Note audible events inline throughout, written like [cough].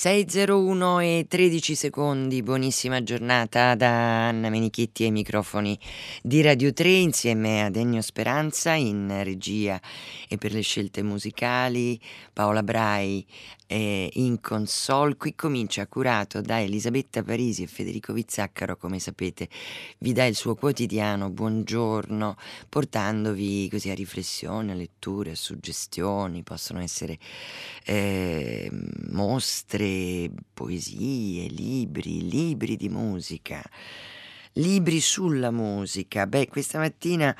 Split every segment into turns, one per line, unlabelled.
6.01 e 13 secondi, buonissima giornata da Anna Menichetti ai microfoni di Radio 3 insieme a Ennio Speranza in regia e per le scelte musicali, Paola Brai eh, in console. Qui comincia curato da Elisabetta Parisi e Federico Vizzaccaro, come sapete, vi dà il suo quotidiano buongiorno, portandovi così a riflessioni, a letture, a suggestioni, possono essere eh, mostre, poesie, libri, libri di musica libri sulla musica. Beh, questa mattina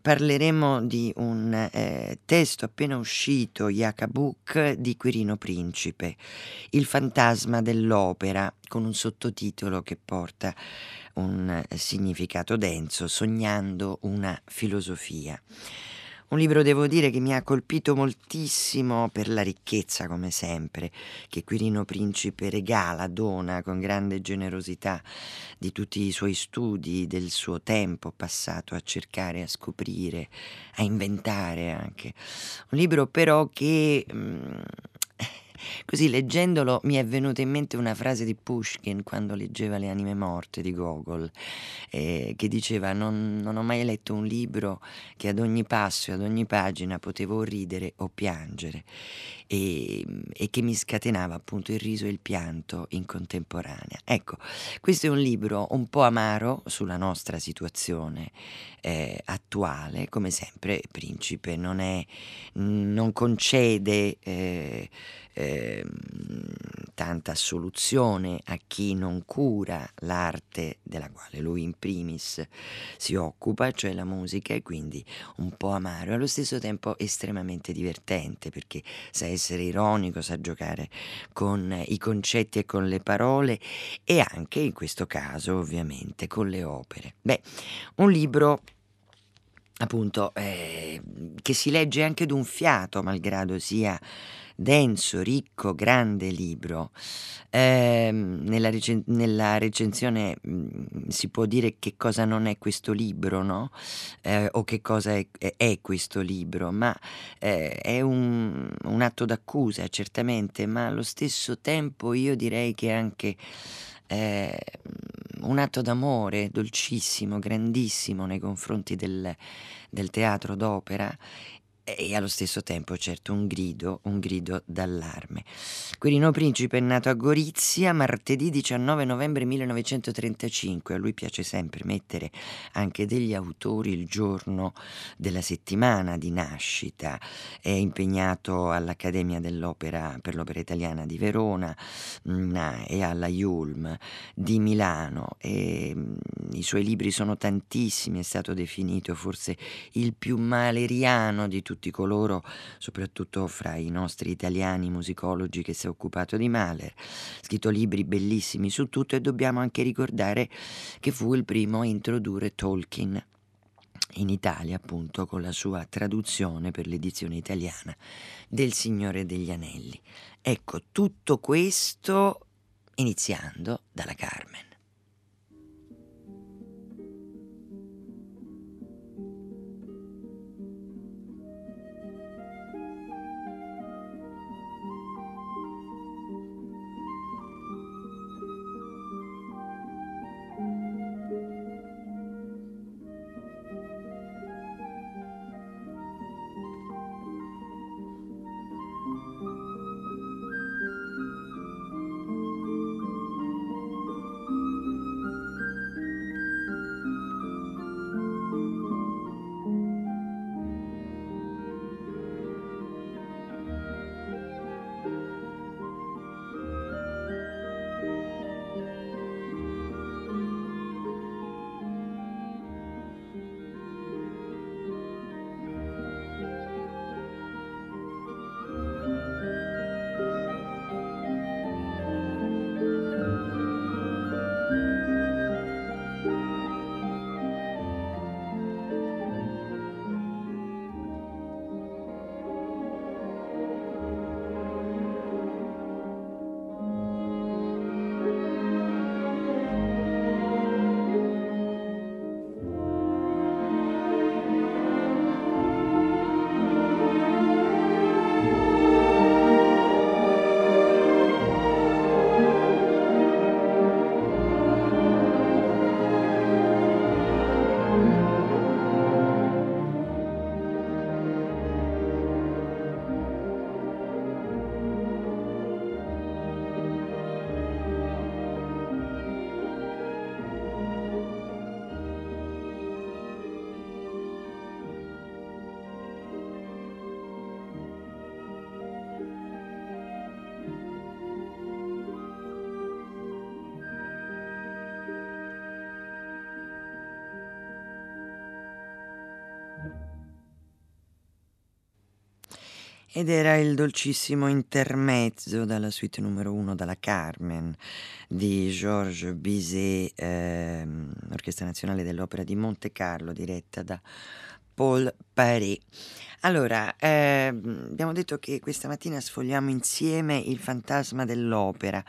parleremo di un eh, testo appena uscito, Yakabuk, di Quirino Principe, Il fantasma dell'opera, con un sottotitolo che porta un significato denso, Sognando una filosofia. Un libro, devo dire, che mi ha colpito moltissimo per la ricchezza, come sempre, che Quirino Principe regala, dona con grande generosità di tutti i suoi studi, del suo tempo passato a cercare, a scoprire, a inventare anche. Un libro però che... Mm, Così leggendolo mi è venuta in mente una frase di Pushkin quando leggeva Le anime morte di Gogol, eh, che diceva non, non, ho mai letto un libro che ad ogni passo e ad ogni pagina potevo ridere o piangere e, e che mi scatenava appunto il riso e il pianto in contemporanea. Ecco, questo è un libro un po' amaro sulla nostra situazione eh, attuale, come sempre Principe non, è, non concede... Eh, eh, tanta soluzione a chi non cura l'arte della quale lui in primis si occupa, cioè la musica, e quindi un po' amaro, allo stesso tempo estremamente divertente perché sa essere ironico, sa giocare con i concetti e con le parole e anche in questo caso ovviamente con le opere. Beh, un libro appunto eh, che si legge anche d'un fiato, malgrado sia denso, ricco, grande libro. Eh, nella, recen- nella, recensione mh, mm, si può dire che cosa non è questo libro, no? Eh, o che cosa è, è, questo libro, ma eh, è un, un atto d'accusa, certamente, ma allo stesso tempo io direi che è anche eh, un atto d'amore dolcissimo, grandissimo nei confronti del, del teatro d'opera e allo stesso tempo certo un grido, un grido d'allarme. Quirino Principe è nato a Gorizia martedì 19 novembre 1935, a lui piace sempre mettere anche degli autori il giorno della settimana di nascita, è impegnato all'Accademia dell'Opera per l'Opera Italiana di Verona mm, e alla Yulm di Milano. E, mm, i suoi libri sono tantissimi, è stato definito forse il più maleriano di tutti coloro, soprattutto fra i nostri italiani musicologi che si occupato di Mahler, scritto libri bellissimi su tutto e dobbiamo anche ricordare che fu il primo a introdurre Tolkien in Italia appunto con la sua traduzione per l'edizione italiana del Signore degli Anelli. Ecco, tutto questo iniziando dalla Carmen. Ed era il dolcissimo intermezzo dalla suite numero uno dalla Carmen di Georges Bizet, ehm, Orchestra Nazionale dell'Opera di Monte Carlo, diretta da Paul Paré. Allora, ehm, abbiamo detto che questa mattina sfogliamo insieme il fantasma dell'opera,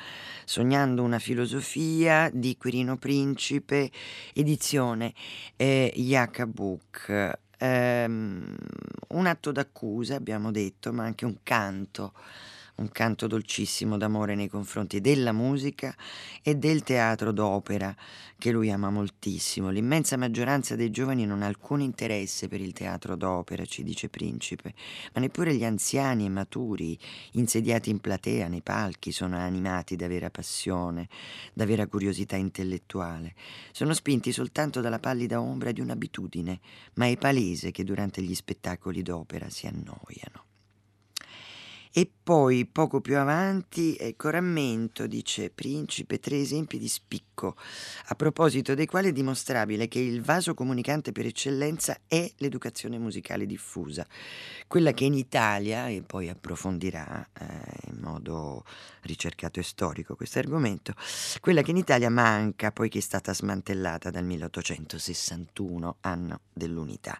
sognando una filosofia di Quirino Principe, edizione eh, Yakabuk ehm, un atto d'accusa, abbiamo detto, ma anche un canto un canto dolcissimo d'amore nei confronti della musica e del teatro d'opera che lui ama moltissimo. L'immensa maggioranza dei giovani non ha alcun interesse per il teatro d'opera, ci dice Principe, ma neppure gli anziani e maturi, insediati in platea nei palchi, sono animati da vera passione, da vera curiosità intellettuale. Sono spinti soltanto dalla pallida ombra di un'abitudine, ma è palese che durante gli spettacoli d'opera si annoiano. E poi poco più avanti, ecco, rammento, dice Principe, tre esempi di spicco, a proposito dei quali è dimostrabile che il vaso comunicante per eccellenza è l'educazione musicale diffusa, quella che in Italia, e poi approfondirà eh, in modo ricercato e storico questo argomento, quella che in Italia manca poiché è stata smantellata dal 1861, anno dell'unità.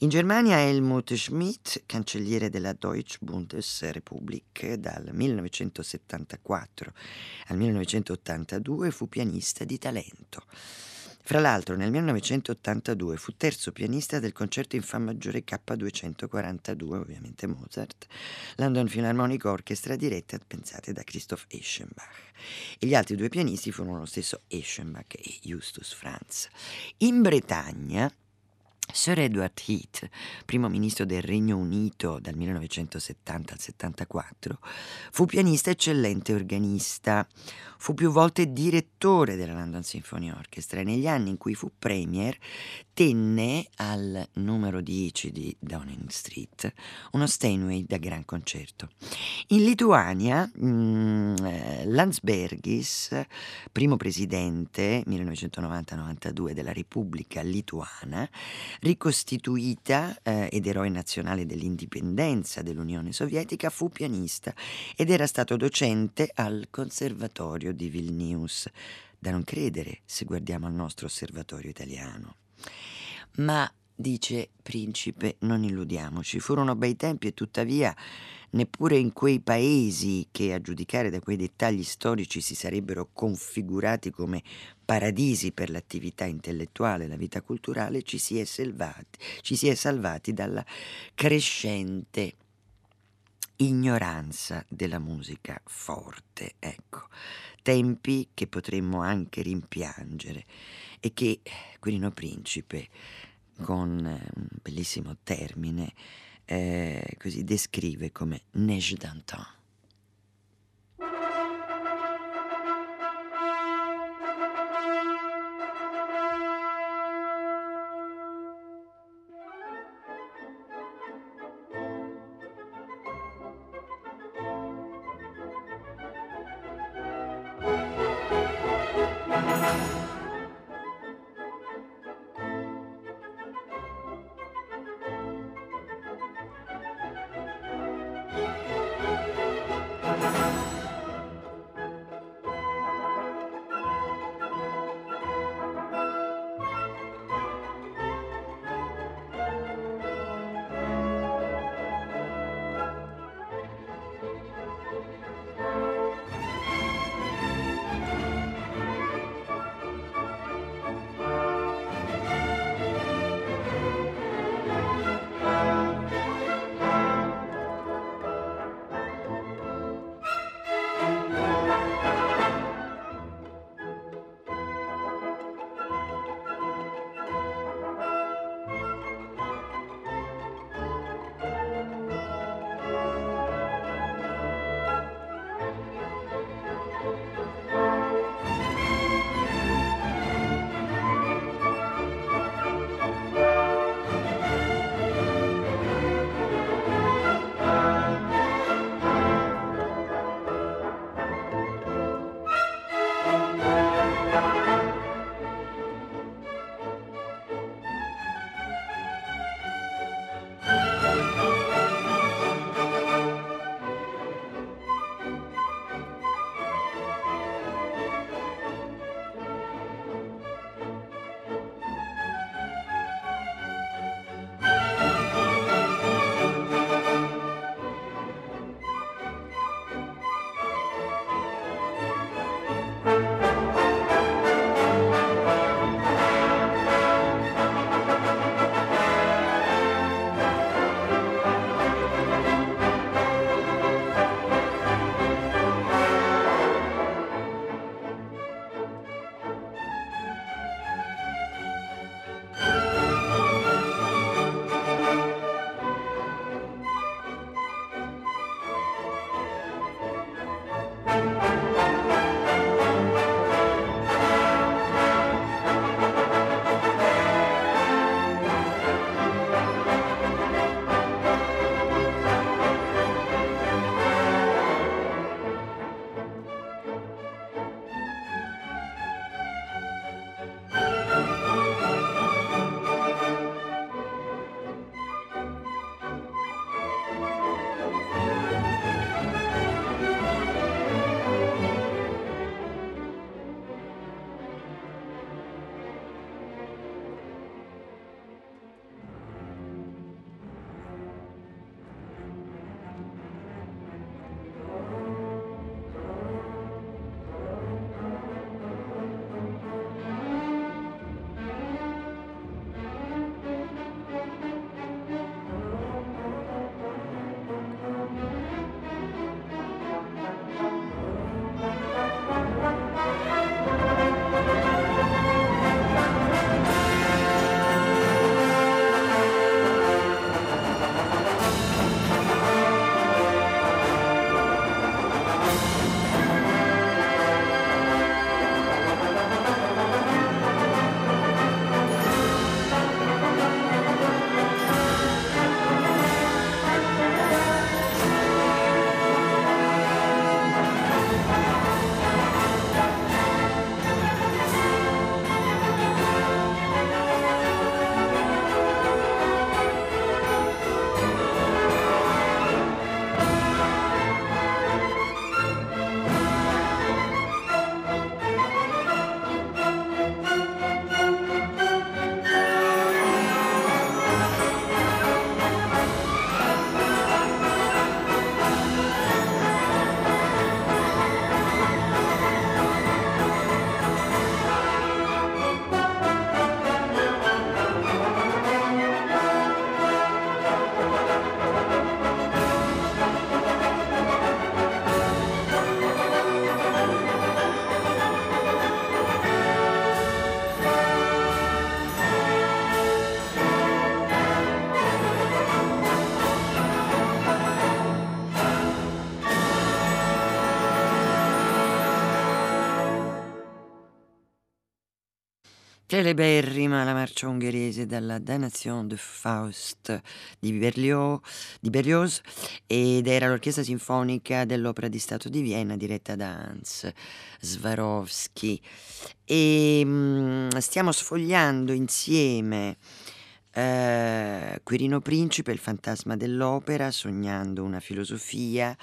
In Germania Helmut Schmidt, cancelliere della Deutsche Bundesrepublik dal 1974 al 1982, fu pianista di talento. Fra l'altro nel 1982 fu terzo pianista del concerto in Fa maggiore K242, ovviamente Mozart, London Philharmonic Orchestra diretta, pensate, da Christoph Eschenbach. E gli altri due pianisti furono lo stesso Eschenbach e Justus Franz. In Bretagna Sir Edward Heath, primo ministro del Regno Unito dal 1970 al 74, fu pianista eccellente organista. Fu più volte direttore della London Symphony Orchestra e negli anni in cui fu premier tenne al numero 10 di Downing Street uno Steinway da gran concerto. In Lituania, mh, mm, eh, Landsbergis, primo presidente 1990-92 della Repubblica Lituana, ricostituita eh, ed eroe nazionale dell'indipendenza dell'Unione Sovietica, fu pianista ed era stato docente al Conservatorio di Vilnius, da non credere se guardiamo al nostro osservatorio italiano. Ma, dice Principe, non illudiamoci, furono bei tempi e tuttavia neppure in quei paesi che a giudicare da quei dettagli storici si sarebbero configurati come paradisi per l'attività intellettuale e la vita culturale ci si è, salvati, ci si è salvati dalla crescente ignoranza della musica forte, ecco, tempi che potremmo anche rimpiangere e che Quirino Principe con eh, un bellissimo termine eh, così descrive come neige d'antan. Celeberrima la marcia ungherese dalla Damnation de Faust di Berlioz, di Berlioz ed era l'orchestra sinfonica dell'Opera di Stato di Vienna diretta da Hans Swarovski. E mh, mm, stiamo sfogliando insieme eh, Quirino Principe, il fantasma dell'opera, sognando una filosofia,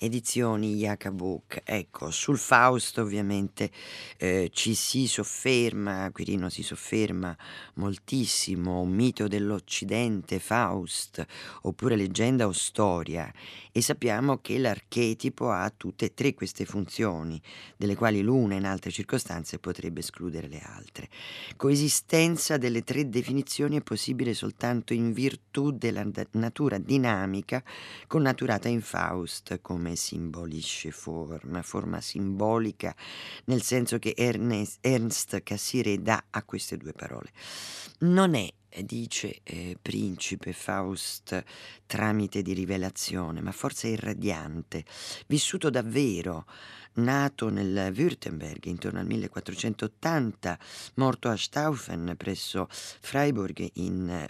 edizioni Jacobuk. Ecco, sul Fausto ovviamente eh, ci si sofferma, Quirino si sofferma moltissimo, mito dell'Occidente, Faust, oppure leggenda o storia, e sappiamo che l'archetipo ha tutte e tre queste funzioni, delle quali l'una in altre circostanze potrebbe escludere le altre. Coesistenza delle tre definizioni è possibile soltanto in virtù della natura dinamica connaturata in Faust come simbolisce forma, forma simbolica, nel senso che Ernest, Ernst Cassirer dà a queste due parole. Non è dice eh, principe Faust tramite di rivelazione, ma forse irradiante, vissuto davvero, nato nel Württemberg intorno al 1480, morto a Staufen presso Freiburg in,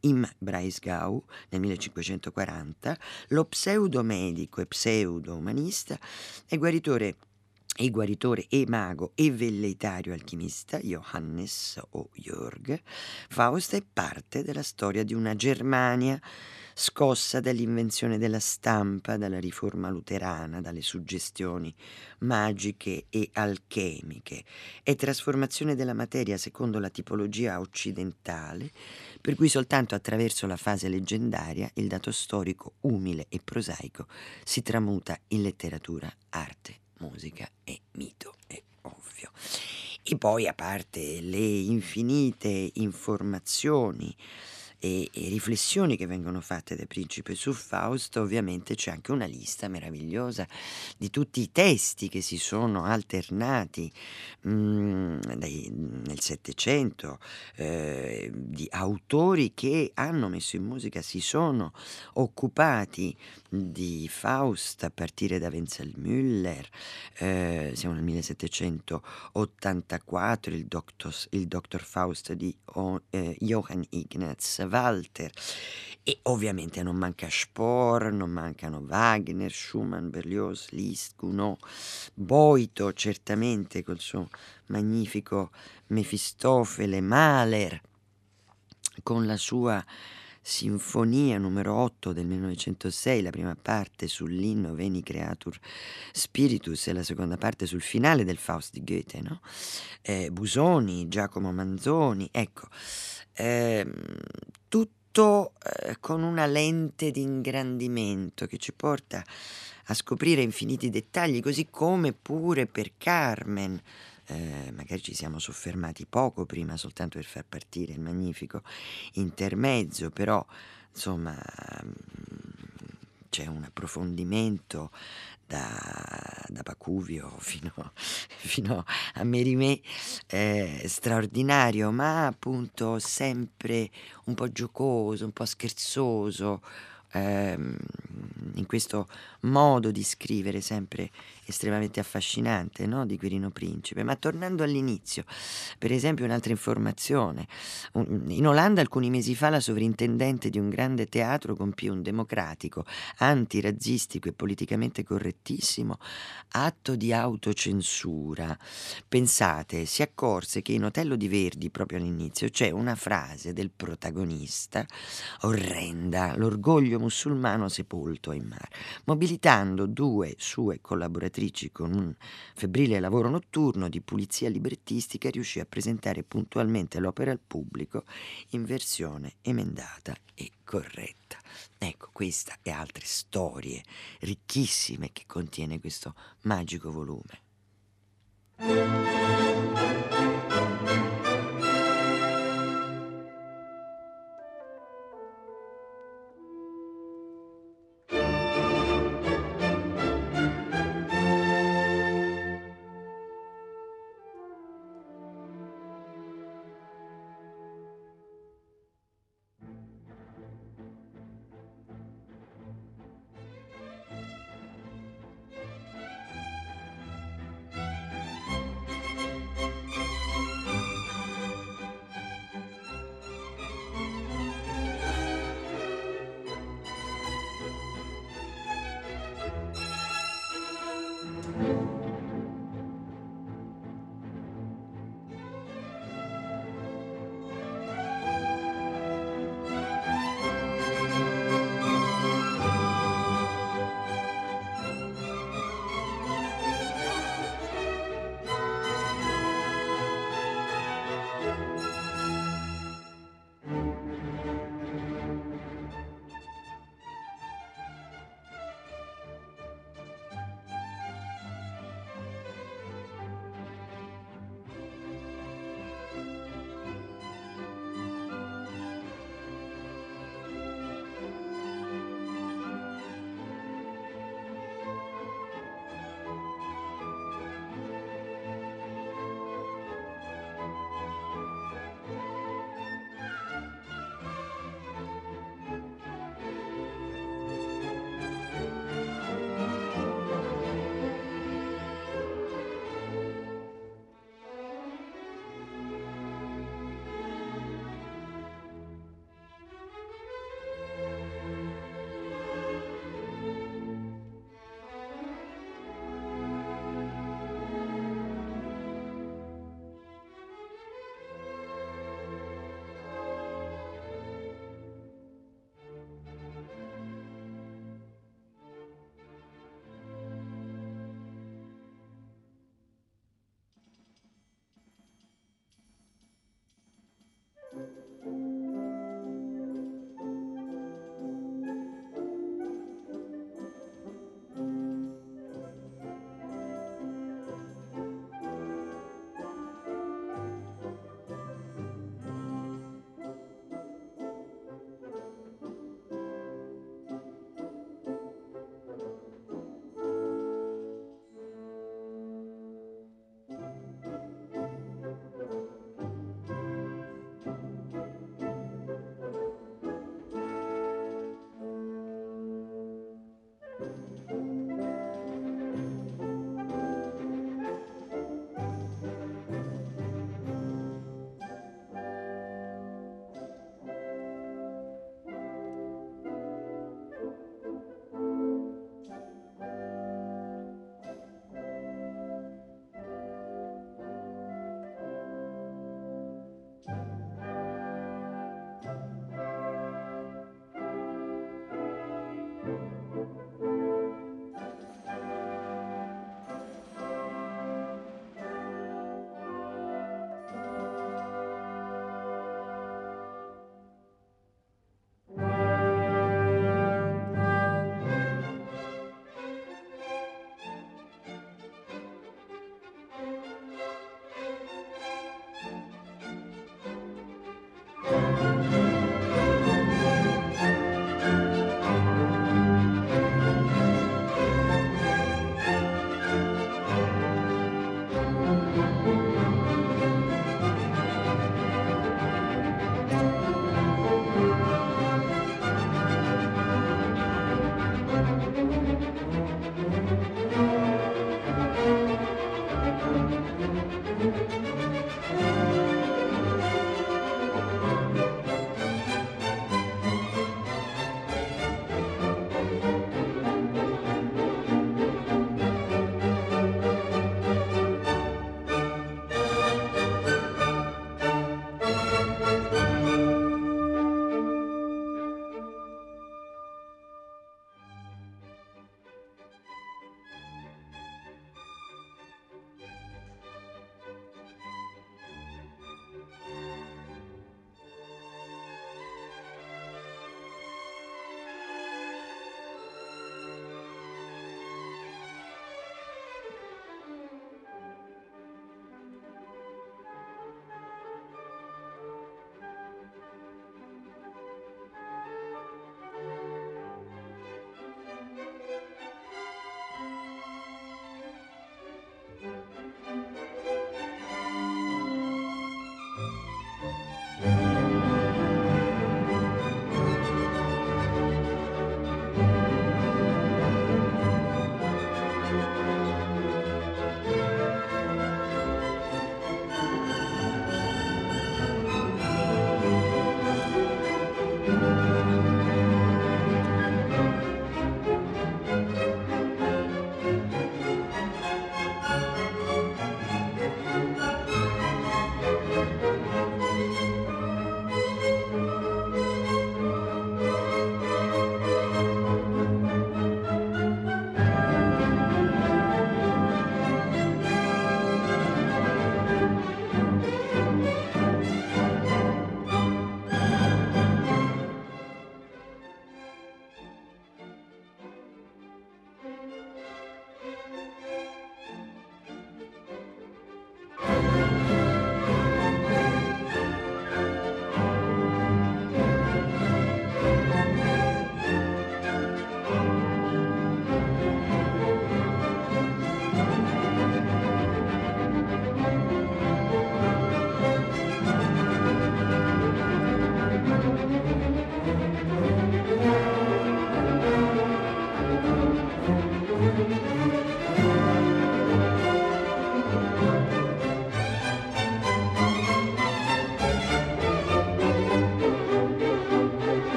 im Breisgau nel 1540, lo pseudo-medico e pseudo-umanista e guaritore e guaritore e mago e velleitario alchimista Johannes o Jörg, Faust è parte della storia di una Germania scossa dall'invenzione della stampa, dalla riforma luterana, dalle suggestioni magiche e alchemiche. E trasformazione della materia secondo la tipologia occidentale, per cui soltanto attraverso la fase leggendaria il dato storico umile e prosaico si tramuta in letteratura, arte musica e mito, è ovvio. E poi a parte le infinite informazioni e, e, riflessioni che vengono fatte dai principe su Faust, ovviamente c'è anche una lista meravigliosa di tutti i testi che si sono alternati mh, mm, dai, nel Settecento, eh, di autori che hanno messo in musica, si sono occupati di Faust a partire da Wenzel Müller, eh, siamo nel 1784, il, Doctor, il Dr. Faust di oh, eh, Johann Ignaz Walter e ovviamente non manca Spohr, non mancano Wagner, Schumann, Berlioz, Liszt, Gounod, Boito certamente col suo magnifico Mefistofele, Mahler con la sua Sinfonia numero 8 del 1906, la prima parte sull'inno Veni Creatur Spiritus e la seconda parte sul finale del Faust di Goethe, no? eh, Busoni, Giacomo Manzoni, ecco, eh, tutto eh, con una lente di ingrandimento che ci porta a scoprire infiniti dettagli, così come pure per Carmen, eh, magari ci siamo soffermati poco prima soltanto per far partire il magnifico intermezzo, però insomma mm, c'è un approfondimento da, da Bacuvio fino, fino, a Merimè eh, straordinario, ma appunto sempre un po' giocoso, un po' scherzoso, ehm, in questo modo di scrivere sempre estremamente affascinante no? di Quirino Principe. Ma tornando all'inizio, per esempio un'altra informazione, in Olanda alcuni mesi fa la sovrintendente di un grande teatro compì un democratico, antirazzistico e politicamente correttissimo atto di autocensura. Pensate, si accorse che in Otello di Verdi, proprio all'inizio, c'è una frase del protagonista orrenda, l'orgoglio musulmano sepolto in mare, mobilitando due sue collaboratrici con un febbrile lavoro notturno di pulizia librettistica riuscì a presentare puntualmente l'opera al pubblico in versione emendata e corretta. Ecco, questa e altre storie ricchissime che contiene questo magico volume.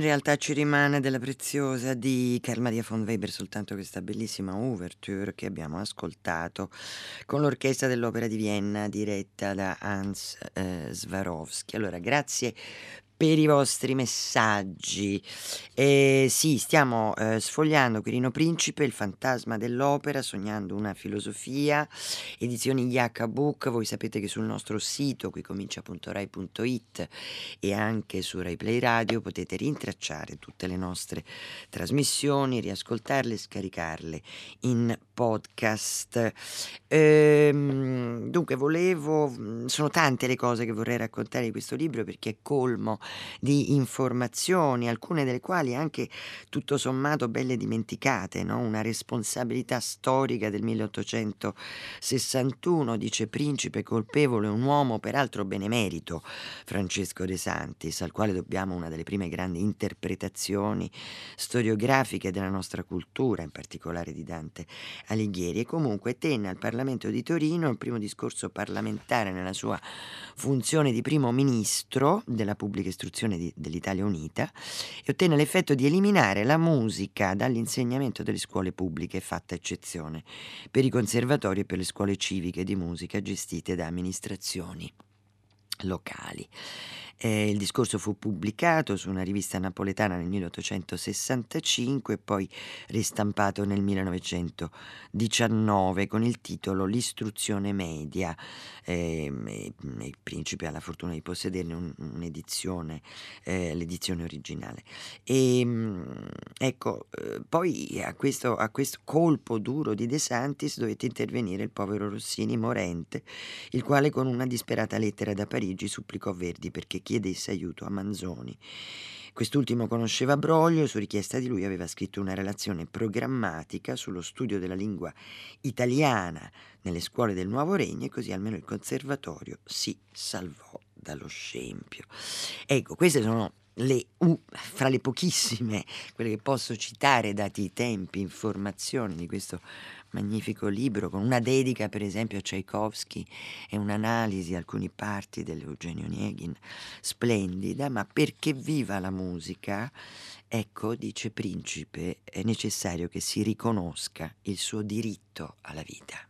In realtà ci rimane della preziosa di Carl Maria von Weber soltanto questa bellissima ouverture che abbiamo ascoltato con l'orchestra dell'Opera di Vienna diretta da Hans eh, Swarovski. Allora, grazie per i vostri messaggi. Eh, sì, stiamo eh, sfogliando Quirino Principe, il fantasma dell'opera, sognando una filosofia, edizioni Yaka Book. Voi sapete che sul nostro sito, qui comincia.rai.it e anche su Rai Play Radio potete rintracciare tutte le nostre trasmissioni, riascoltarle e scaricarle in podcast. Ehm, dunque, volevo, sono tante le cose che vorrei raccontare di questo libro perché è colmo di informazioni, alcune delle quali anche tutto sommato belle dimenticate, no? una responsabilità storica del 1861, dice principe colpevole, un uomo peraltro benemerito, Francesco De Santis, al quale dobbiamo una delle prime grandi interpretazioni storiografiche della nostra cultura, in particolare di Dante Alighieri, e comunque tenne al Parlamento di Torino il primo discorso parlamentare nella sua funzione di primo ministro della pubblica istruzione di, dell'Italia Unita e ottenne l'effetto di eliminare la musica dall'insegnamento delle scuole pubbliche, fatta eccezione per i conservatori e per le scuole civiche di musica gestite da amministrazioni locali. Eh, il discorso fu pubblicato su una rivista napoletana nel 1865 e poi ristampato nel 1919 con il titolo L'istruzione media. Eh, il principe ha la fortuna di possederne un, un'edizione, eh, l'edizione originale. E, ehm, ecco, eh, poi a questo, a questo colpo duro di De Santis dovette intervenire il povero Rossini morente, il quale con una disperata lettera da Parigi supplicò Verdi perché chiedesse aiuto a Manzoni. Quest'ultimo conosceva Broglio e su richiesta di lui aveva scritto una relazione programmatica sullo studio della lingua italiana nelle scuole del Nuovo Regno e così almeno il conservatorio si salvò dallo scempio. Ecco, queste sono le, uh, fra le pochissime, quelle che posso citare dati i tempi, informazioni di questo magnifico libro, con una dedica per esempio a Tchaikovsky e un'analisi di alcune parti dell'Eugenio Nieghin, splendida, ma perché viva la musica, ecco, dice Principe, è necessario che si riconosca il suo diritto alla vita.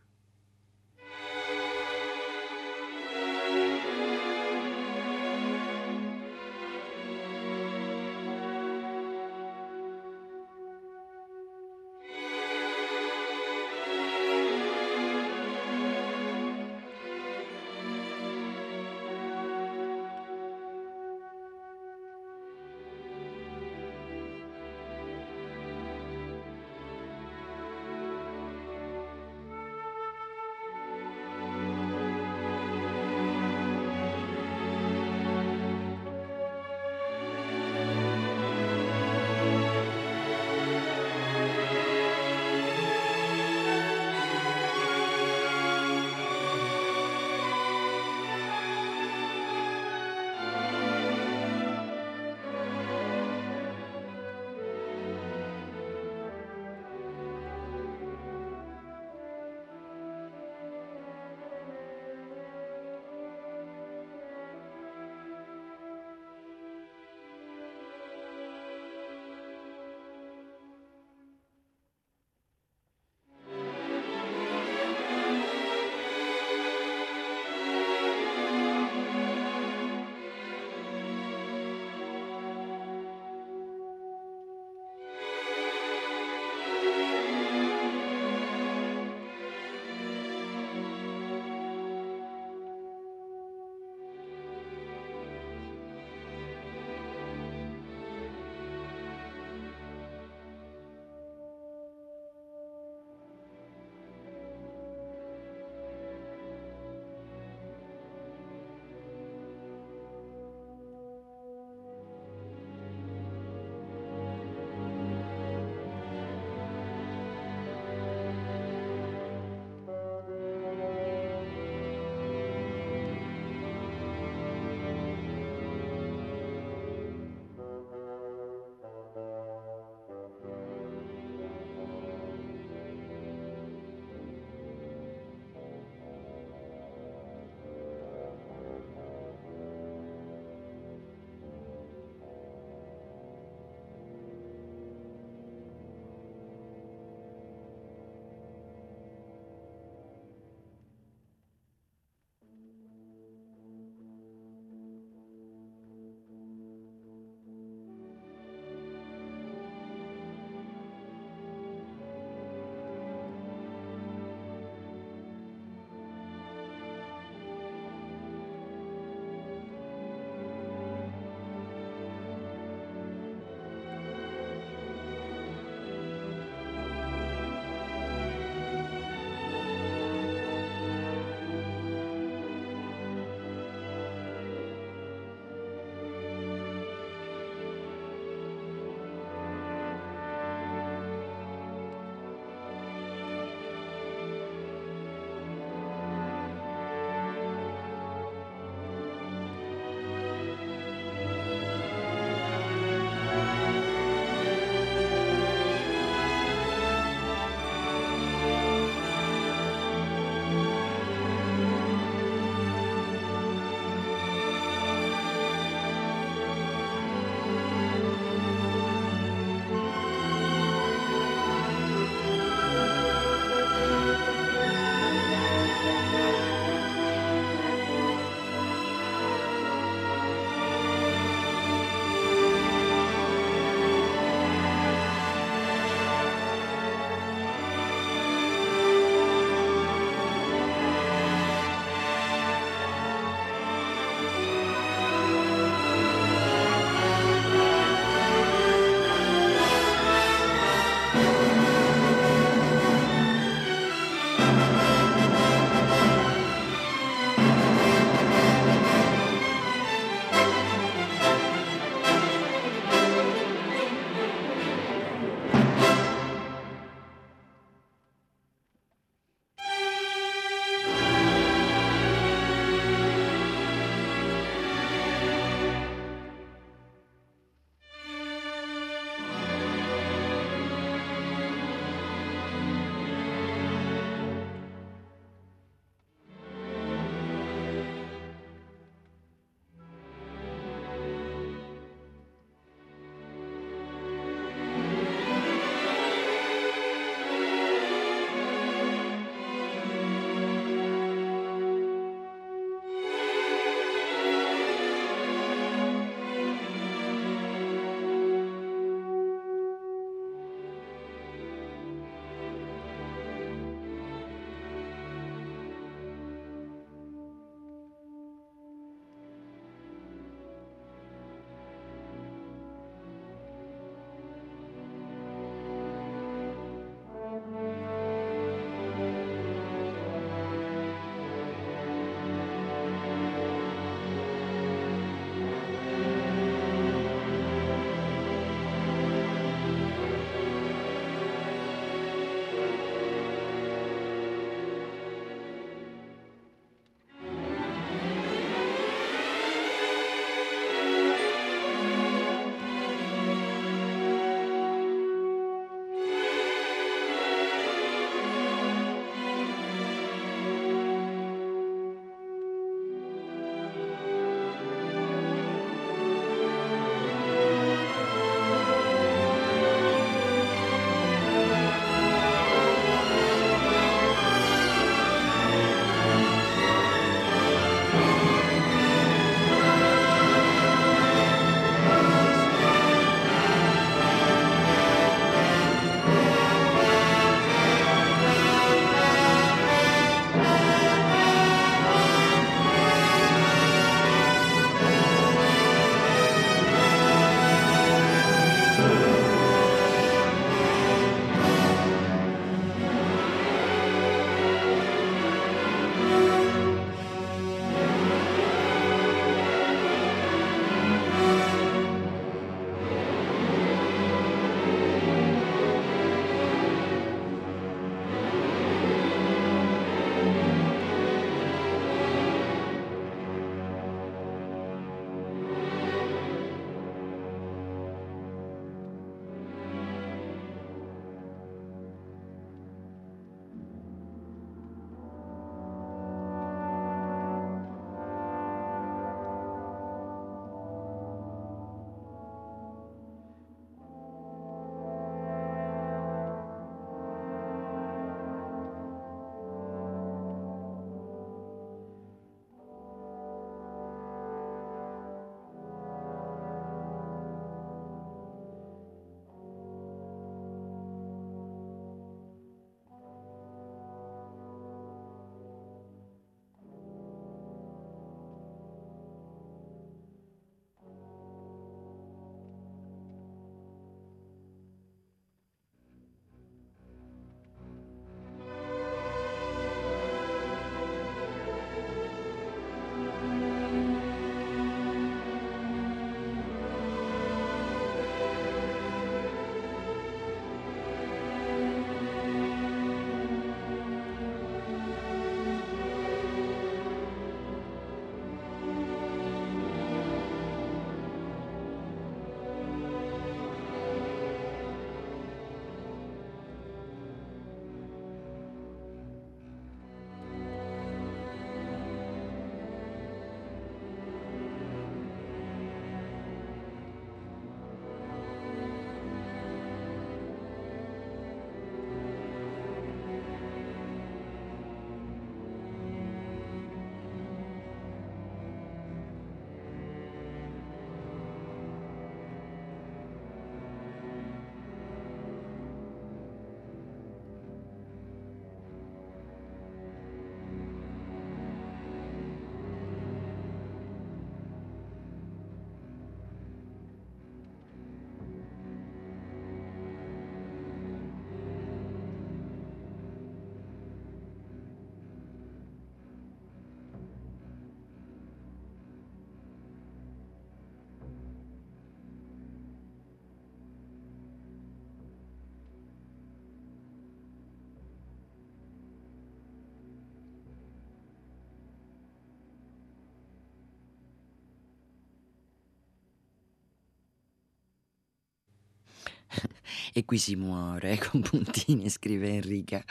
E qui si muore [laughs] con puntini, scrive Enrica.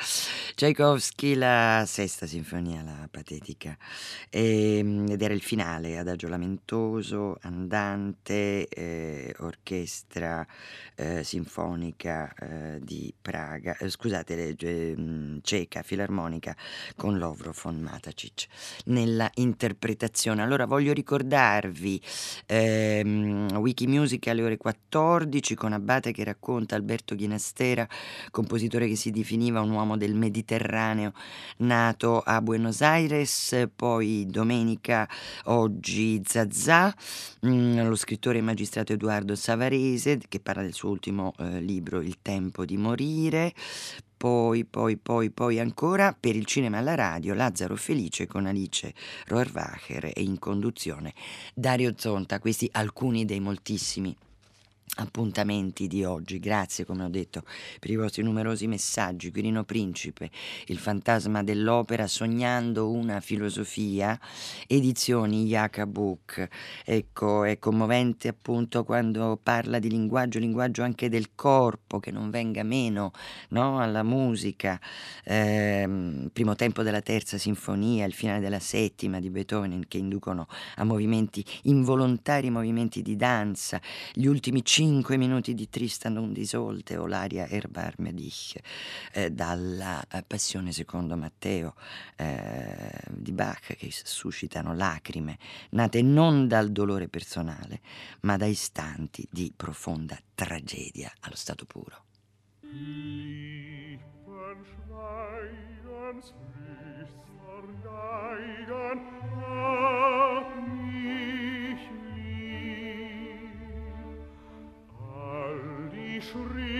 Tchaikovsky, la sesta sinfonia, la patetica, e, ehm, ed era il finale, adagio lamentoso, andante, eh, orchestra eh, sinfonica eh, di Praga, eh, scusate, mm, ceca, filarmonica con Lovro von Matacic nella interpretazione. Allora voglio ricordarvi ehm, Wikimusic alle ore 14 con Abate che racconta Alberto Ghinastera, compositore che si definiva un uomo del Mediterraneo, nato a Buenos Aires, poi domenica oggi Zazà, mm, lo scrittore e magistrato Edoardo Savarese che parla del suo ultimo eh, libro Il tempo di morire, poi, poi, poi, poi ancora per il cinema e la radio Lazzaro Felice con Alice Rohrwacher e in conduzione Dario Zonta, questi alcuni dei moltissimi appuntamenti di oggi. Grazie, come ho detto, per i vostri numerosi messaggi. Quirino Principe, il fantasma dell'opera, sognando una filosofia, edizioni Book. Ecco, è commovente appunto quando parla di linguaggio, linguaggio anche del corpo, che non venga meno no? alla musica. Eh, primo tempo della terza sinfonia, il finale della settima di Beethoven, che inducono a movimenti involontari, movimenti di danza. Gli ultimi cinque cinque minuti di Tristan und Isolde o l'aria Erbarme dich eh, dalla eh, Passione secondo Matteo eh, di Bach che suscitano lacrime nate non dal dolore personale ma da istanti di profonda tragedia allo stato puro. Schritte Schritt.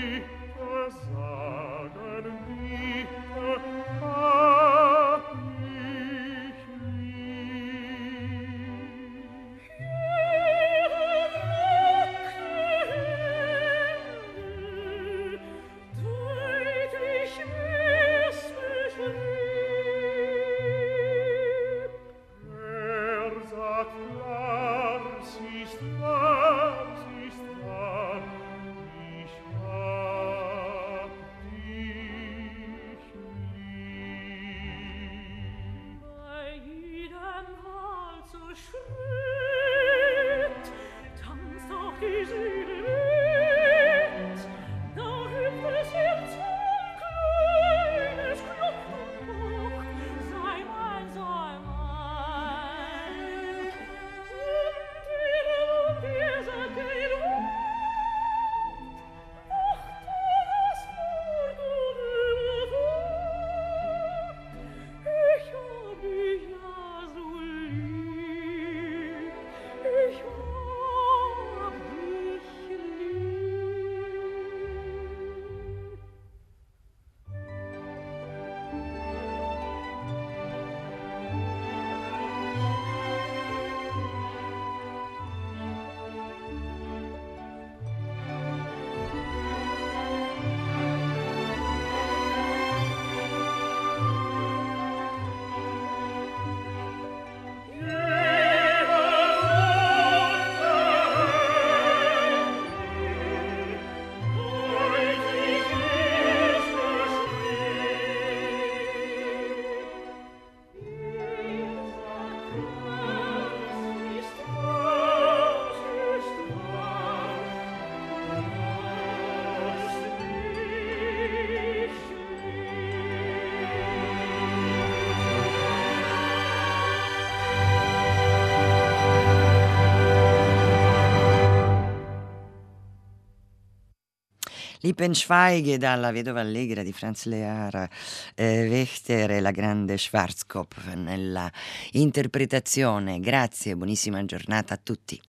Lippenschweige dalla Vedova Allegra di Franz Lear, eh, Wechter e la grande Schwarzkopf nella interpretazione. Grazie, buonissima giornata a tutti.